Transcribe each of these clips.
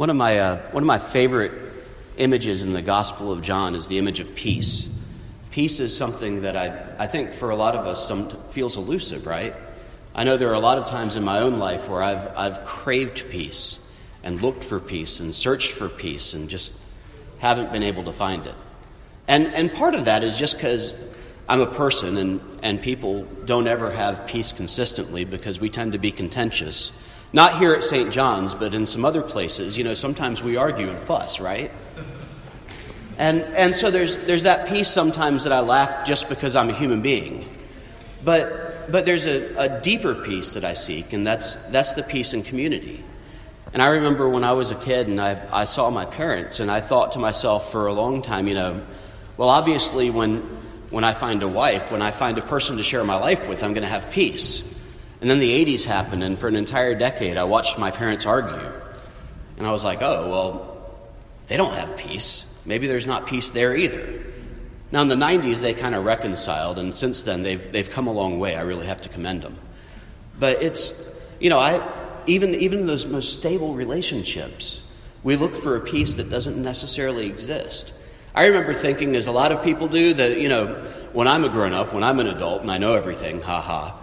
One of my, uh, one of my favorite images in the Gospel of John is the image of peace. Peace is something that I, I think for a lot of us some, feels elusive, right? I know there are a lot of times in my own life where I've, I've craved peace and looked for peace and searched for peace and just haven't been able to find it. And, and part of that is just because I'm a person and, and people don't ever have peace consistently because we tend to be contentious not here at St. John's, but in some other places, you know, sometimes we argue and fuss, right? And, and so there's, there's that peace sometimes that I lack just because I'm a human being. But, but there's a, a deeper peace that I seek, and that's, that's the peace in community. And I remember when I was a kid and I, I saw my parents, and I thought to myself for a long time, you know, well, obviously, when, when I find a wife, when I find a person to share my life with, I'm going to have peace. And then the 80s happened, and for an entire decade, I watched my parents argue. And I was like, oh, well, they don't have peace. Maybe there's not peace there either. Now, in the 90s, they kind of reconciled, and since then, they've, they've come a long way. I really have to commend them. But it's, you know, I, even, even in those most stable relationships, we look for a peace that doesn't necessarily exist. I remember thinking, as a lot of people do, that, you know, when I'm a grown up, when I'm an adult and I know everything, haha,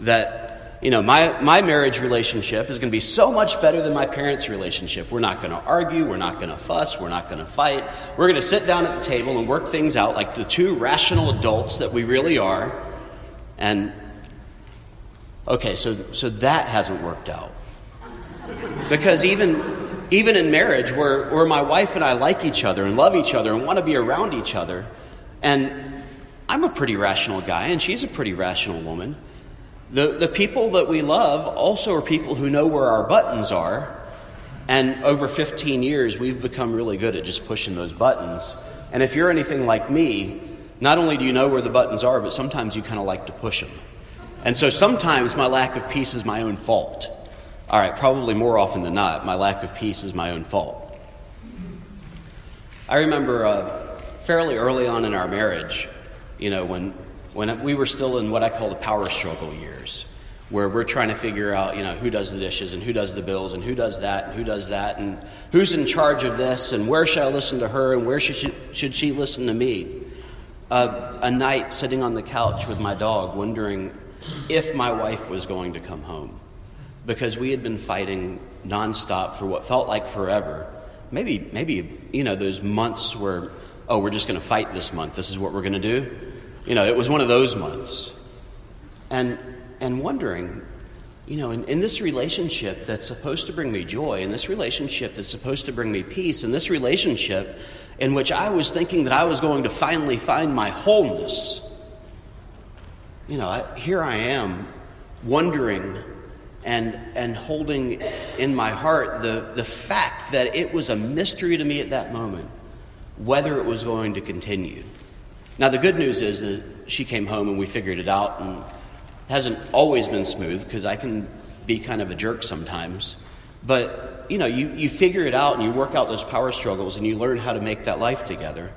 that you know, my, my marriage relationship is going to be so much better than my parents' relationship. We're not going to argue. We're not going to fuss. We're not going to fight. We're going to sit down at the table and work things out like the two rational adults that we really are. And, okay, so, so that hasn't worked out. Because even, even in marriage, where, where my wife and I like each other and love each other and want to be around each other, and I'm a pretty rational guy and she's a pretty rational woman. The, the people that we love also are people who know where our buttons are. And over 15 years, we've become really good at just pushing those buttons. And if you're anything like me, not only do you know where the buttons are, but sometimes you kind of like to push them. And so sometimes my lack of peace is my own fault. All right, probably more often than not, my lack of peace is my own fault. I remember uh, fairly early on in our marriage, you know, when when we were still in what I call the power struggle years, where we're trying to figure out, you know, who does the dishes and who does the bills and who does that and who does that and who's in charge of this and where should I listen to her and where should she, should she listen to me. Uh, a night sitting on the couch with my dog, wondering if my wife was going to come home, because we had been fighting nonstop for what felt like forever. Maybe, maybe you know, those months where, oh, we're just going to fight this month. This is what we're going to do you know, it was one of those months. And, and wondering, you know, in, in this relationship that's supposed to bring me joy, in this relationship that's supposed to bring me peace, in this relationship in which I was thinking that I was going to finally find my wholeness, you know, I, here I am wondering and, and holding in my heart the, the fact that it was a mystery to me at that moment whether it was going to continue. Now, the good news is that she came home and we figured it out, and hasn't always been smooth because I can be kind of a jerk sometimes. But, you know, you, you figure it out and you work out those power struggles and you learn how to make that life together.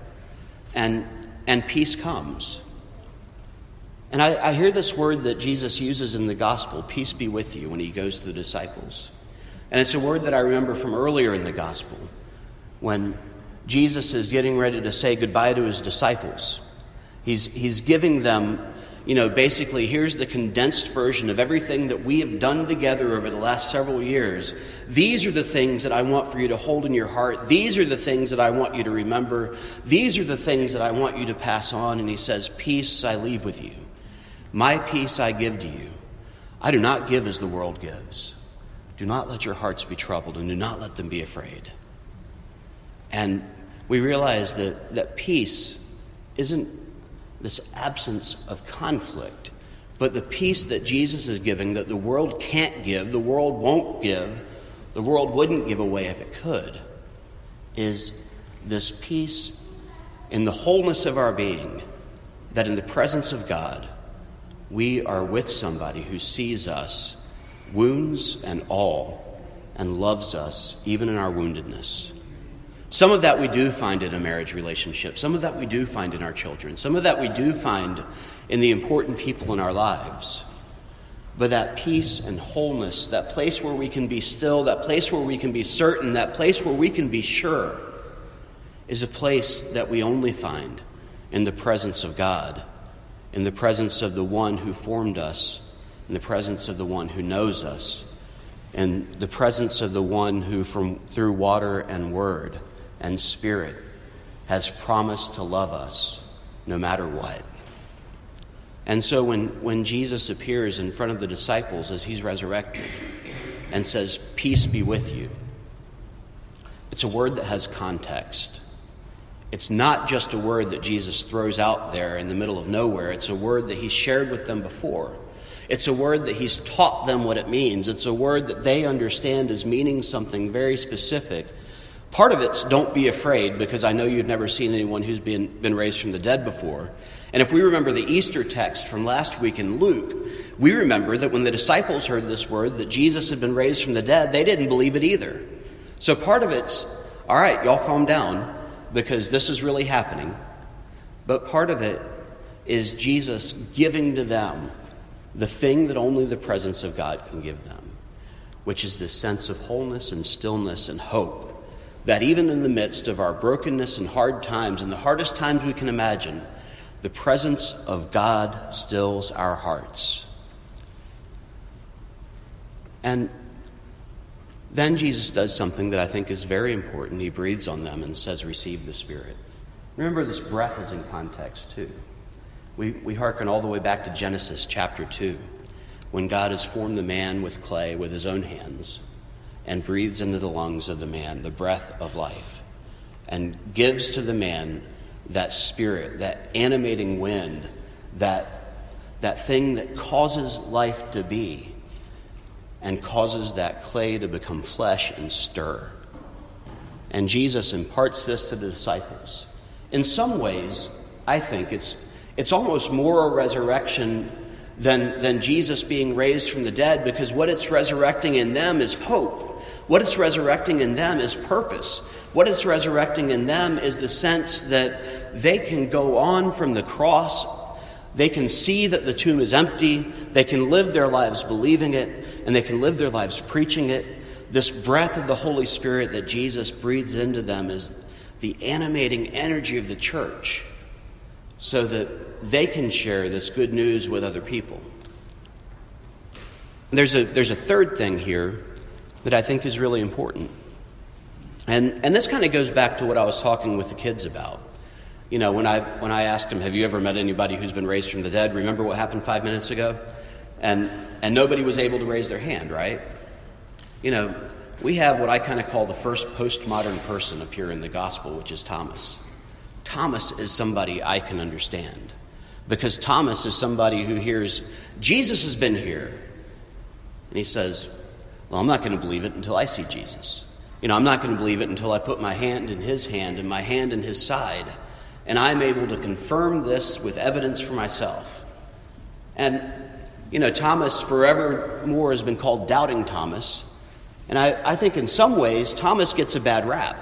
And, and peace comes. And I, I hear this word that Jesus uses in the gospel, peace be with you, when he goes to the disciples. And it's a word that I remember from earlier in the gospel when Jesus is getting ready to say goodbye to his disciples. He's, he's giving them, you know, basically, here's the condensed version of everything that we have done together over the last several years. These are the things that I want for you to hold in your heart. These are the things that I want you to remember. These are the things that I want you to pass on. And he says, Peace I leave with you. My peace I give to you. I do not give as the world gives. Do not let your hearts be troubled, and do not let them be afraid. And we realize that, that peace isn't this absence of conflict, but the peace that Jesus is giving that the world can't give, the world won't give, the world wouldn't give away if it could, is this peace in the wholeness of our being, that in the presence of God, we are with somebody who sees us, wounds and all, and loves us even in our woundedness. Some of that we do find in a marriage relationship. Some of that we do find in our children. Some of that we do find in the important people in our lives. but that peace and wholeness, that place where we can be still, that place where we can be certain, that place where we can be sure, is a place that we only find in the presence of God, in the presence of the one who formed us, in the presence of the one who knows us, in the presence of the one who, from, through water and word and spirit, has promised to love us no matter what. And so when, when Jesus appears in front of the disciples as he's resurrected and says, Peace be with you, it's a word that has context. It's not just a word that Jesus throws out there in the middle of nowhere, it's a word that he shared with them before. It's a word that he's taught them what it means. It's a word that they understand as meaning something very specific. Part of it's don't be afraid, because I know you've never seen anyone who's been, been raised from the dead before. And if we remember the Easter text from last week in Luke, we remember that when the disciples heard this word that Jesus had been raised from the dead, they didn't believe it either. So part of it's, all right, y'all calm down because this is really happening. But part of it is Jesus giving to them the thing that only the presence of God can give them, which is this sense of wholeness and stillness and hope. That even in the midst of our brokenness and hard times, and the hardest times we can imagine, the presence of God stills our hearts. And then Jesus does something that I think is very important. He breathes on them and says, Receive the Spirit. Remember, this breath is in context, too. We, we hearken all the way back to Genesis chapter 2, when God has formed the man with clay with his own hands and breathes into the lungs of the man the breath of life and gives to the man that spirit, that animating wind, that, that thing that causes life to be and causes that clay to become flesh and stir. And Jesus imparts this to the disciples. In some ways, I think it's, it's almost more a resurrection than, than Jesus being raised from the dead because what it's resurrecting in them is hope. What it's resurrecting in them is purpose. What it's resurrecting in them is the sense that they can go on from the cross. They can see that the tomb is empty. They can live their lives believing it, and they can live their lives preaching it. This breath of the Holy Spirit that Jesus breathes into them is the animating energy of the church so that they can share this good news with other people. There's a, there's a third thing here that I think is really important. And, and this kind of goes back to what I was talking with the kids about. You know, when I, when I asked them, Have you ever met anybody who's been raised from the dead? Remember what happened five minutes ago? And, and nobody was able to raise their hand, right? You know, we have what I kind of call the first postmodern person appear in the gospel, which is Thomas. Thomas is somebody I can understand because Thomas is somebody who hears, Jesus has been here. And he says, well, I'm not going to believe it until I see Jesus. You know, I'm not going to believe it until I put my hand in his hand and my hand in his side, and I'm able to confirm this with evidence for myself. And, you know, Thomas forevermore has been called Doubting Thomas. And I, I think in some ways, Thomas gets a bad rap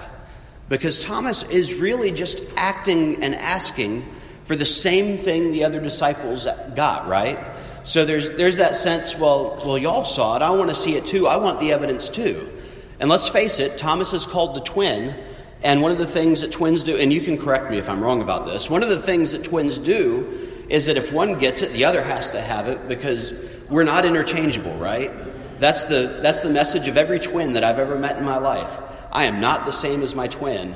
because Thomas is really just acting and asking for the same thing the other disciples got, right? So there's, there's that sense, well, well, y'all saw it. I want to see it too. I want the evidence too. And let's face it, Thomas is called the twin. And one of the things that twins do, and you can correct me if I'm wrong about this, one of the things that twins do is that if one gets it, the other has to have it because we're not interchangeable, right? That's the, that's the message of every twin that I've ever met in my life. I am not the same as my twin,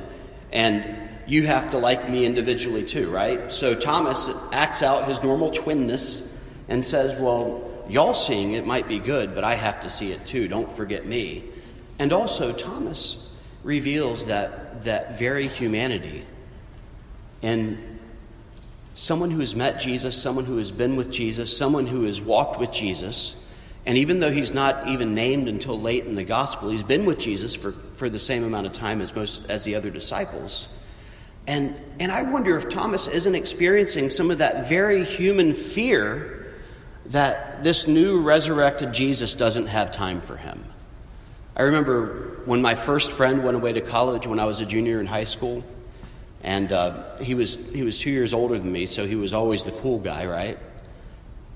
and you have to like me individually too, right? So Thomas acts out his normal twinness and says, Well, y'all seeing it might be good, but I have to see it too. Don't forget me. And also, Thomas reveals that, that very humanity. And someone who has met Jesus, someone who has been with Jesus, someone who has walked with Jesus, and even though he's not even named until late in the gospel, he's been with Jesus for, for the same amount of time as most as the other disciples. And, and I wonder if Thomas isn't experiencing some of that very human fear that this new resurrected Jesus doesn't have time for him. I remember when my first friend went away to college when I was a junior in high school, and uh, he, was, he was two years older than me, so he was always the cool guy, right?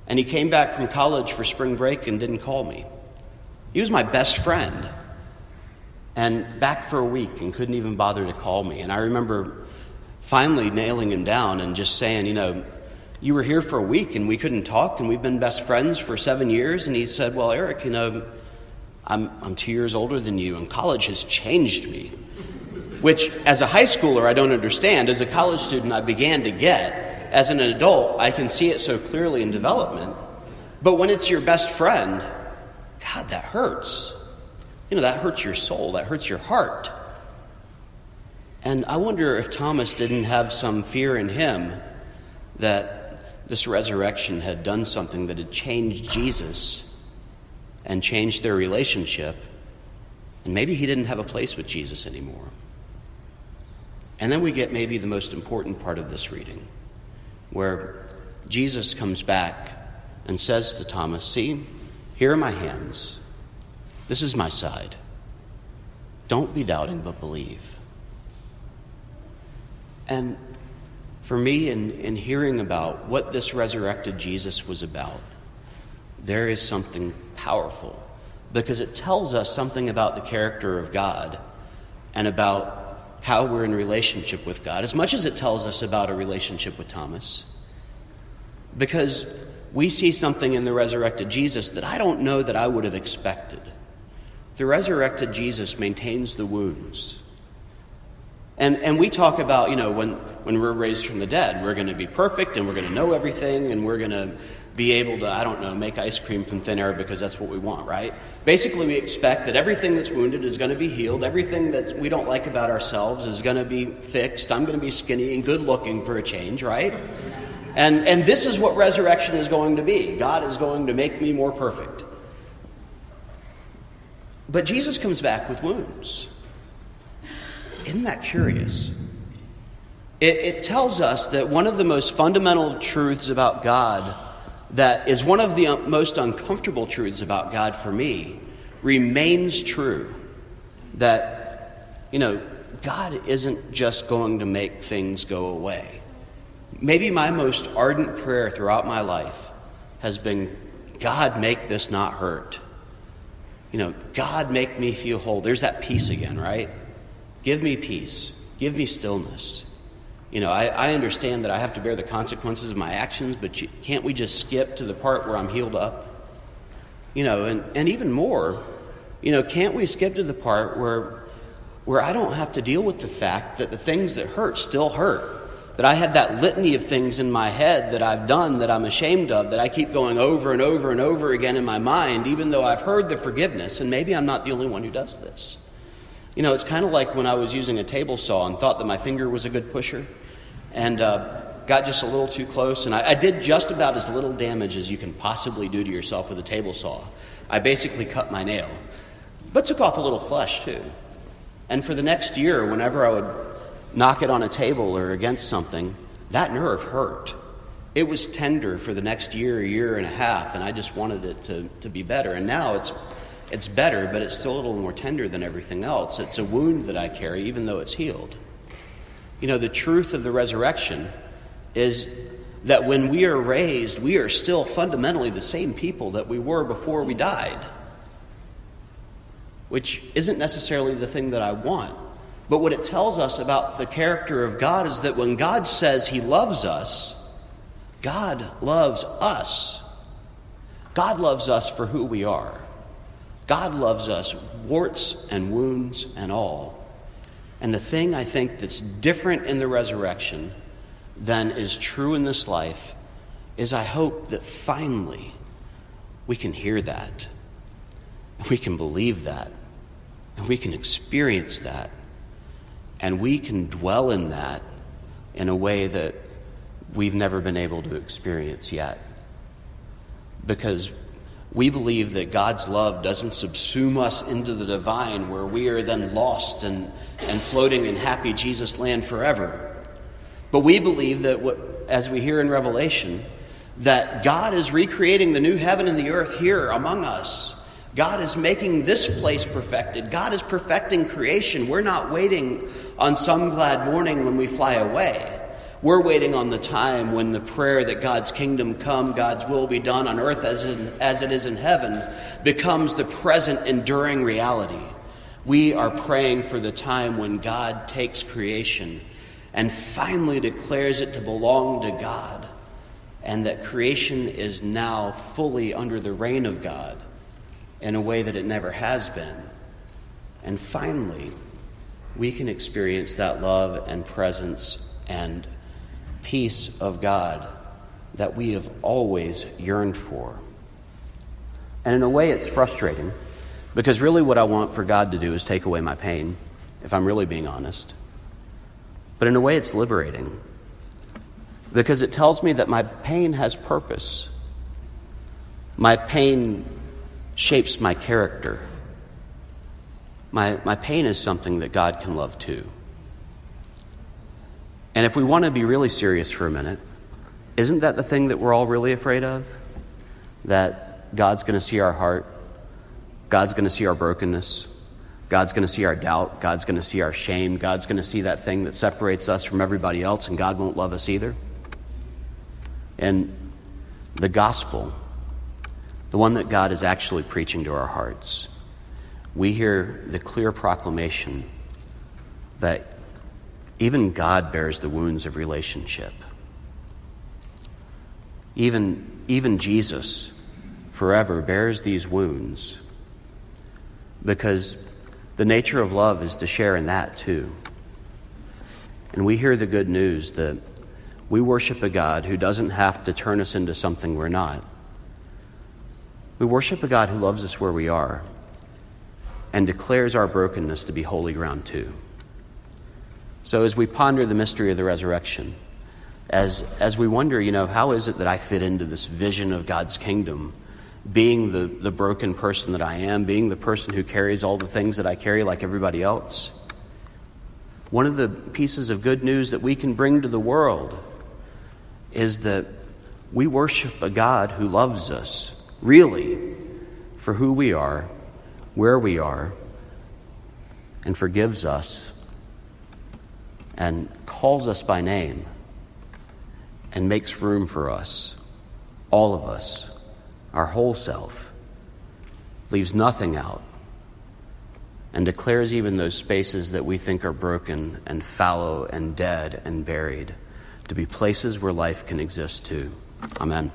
And he came back from college for spring break and didn't call me. He was my best friend. And back for a week and couldn't even bother to call me. And I remember finally nailing him down and just saying, you know, you were here for a week and we couldn't talk and we've been best friends for seven years. And he said, Well, Eric, you know, I'm, I'm two years older than you and college has changed me. Which, as a high schooler, I don't understand. As a college student, I began to get. As an adult, I can see it so clearly in development. But when it's your best friend, God, that hurts. You know, that hurts your soul, that hurts your heart. And I wonder if Thomas didn't have some fear in him that this resurrection had done something that had changed Jesus and changed their relationship. And maybe he didn't have a place with Jesus anymore. And then we get maybe the most important part of this reading, where Jesus comes back and says to Thomas, See, here are my hands. This is my side. Don't be doubting, but believe. And for me, in, in hearing about what this resurrected Jesus was about, there is something powerful because it tells us something about the character of God and about how we're in relationship with God, as much as it tells us about a relationship with Thomas. Because we see something in the resurrected Jesus that I don't know that I would have expected. The resurrected Jesus maintains the wounds. And, and we talk about, you know, when, when we're raised from the dead, we're going to be perfect and we're going to know everything and we're going to be able to, I don't know, make ice cream from thin air because that's what we want, right? Basically, we expect that everything that's wounded is going to be healed. Everything that we don't like about ourselves is going to be fixed. I'm going to be skinny and good looking for a change, right? And, and this is what resurrection is going to be God is going to make me more perfect. But Jesus comes back with wounds. Isn't that curious? It, it, tells us that one of the most fundamental truths about God, that is one of the most uncomfortable truths about God for me, remains true. That, you know, God isn't just going to make things go away. Maybe my most ardent prayer throughout my life has been God, make this not hurt. You know, God, make me feel whole. There's that peace again, right? Give me peace. Give me stillness. You know, I, I understand that I have to bear the consequences of my actions, but you, can't we just skip to the part where I'm healed up? You know, and, and even more, you know, can't we skip to the part where, where I don't have to deal with the fact that the things that hurt still hurt? That I had that litany of things in my head that I've done that I'm ashamed of, that I keep going over and over and over again in my mind, even though I've heard the forgiveness, and maybe I'm not the only one who does this. You know, it's kind of like when I was using a table saw and thought that my finger was a good pusher and uh, got just a little too close. And I, I, did just about as little damage as you can possibly do to yourself with a table saw. I basically cut my nail, but took off a little flesh too. And for the next year, whenever I would knock it on a table or against something, that nerve hurt. It was tender for the next year, a year and a half, and I just wanted it to, to be better. And now it's it's better, but it's still a little more tender than everything else. It's a wound that I carry, even though it's healed. You know, the truth of the resurrection is that when we are raised, we are still fundamentally the same people that we were before we died, which isn't necessarily the thing that I want. But what it tells us about the character of God is that when God says He loves us, God loves us. God loves us for who we are. God loves us, warts and wounds and all. And the thing I think that's different in the resurrection than is true in this life is I hope that finally we can hear that, and we can believe that, and we can experience that, and we can dwell in that in a way that we've never been able to experience yet. Because we believe that God's love doesn't subsume us into the divine where we are then lost and, and floating in happy Jesus land forever. But we believe that, what, as we hear in Revelation, that God is recreating the new heaven and the earth here among us. God is making this place perfected. God is perfecting creation. We're not waiting on some glad morning when we fly away. We're waiting on the time when the prayer that God's kingdom come, God's will be done on earth as, in, as it is in heaven, becomes the present enduring reality. We are praying for the time when God takes creation and finally declares it to belong to God, and that creation is now fully under the reign of God in a way that it never has been. And finally, we can experience that love and presence and peace of God that we have always yearned for. And in a way, it's frustrating because really what I want for God to do is take away my pain, if I'm really being honest. But in a way, it's liberating because it tells me that my pain has purpose. My pain shapes my character. My, my pain is something that God can love too. And if we want to be really serious for a minute, isn't that the thing that we're all really afraid of? That God's going to see our heart, God's going to see our brokenness, God's going to see our doubt, God's going to see our shame, God's going to see that thing that separates us from everybody else, and God won't love us either. And the gospel, the one that God is actually preaching to our hearts, we hear the clear proclamation that even God bears the wounds of relationship. Even, even Jesus forever bears these wounds because the nature of love is to share in that too. And we hear the good news that we worship a God who doesn't have to turn us into something we're not. We worship a God who loves us where we are and declares our brokenness to be holy ground too. So, as we ponder the mystery of the resurrection, as, as we wonder, you know, how is it that I fit into this vision of God's kingdom, being the, the broken person that I am, being the person who carries all the things that I carry like everybody else? One of the pieces of good news that we can bring to the world is that we worship a God who loves us, really, for who we are, where we are, and forgives us and calls us by name and makes room for us, all of us, our whole self, leaves nothing out, and declares even those spaces that we think are broken and fallow and dead and buried to be places where life can exist too. Amen.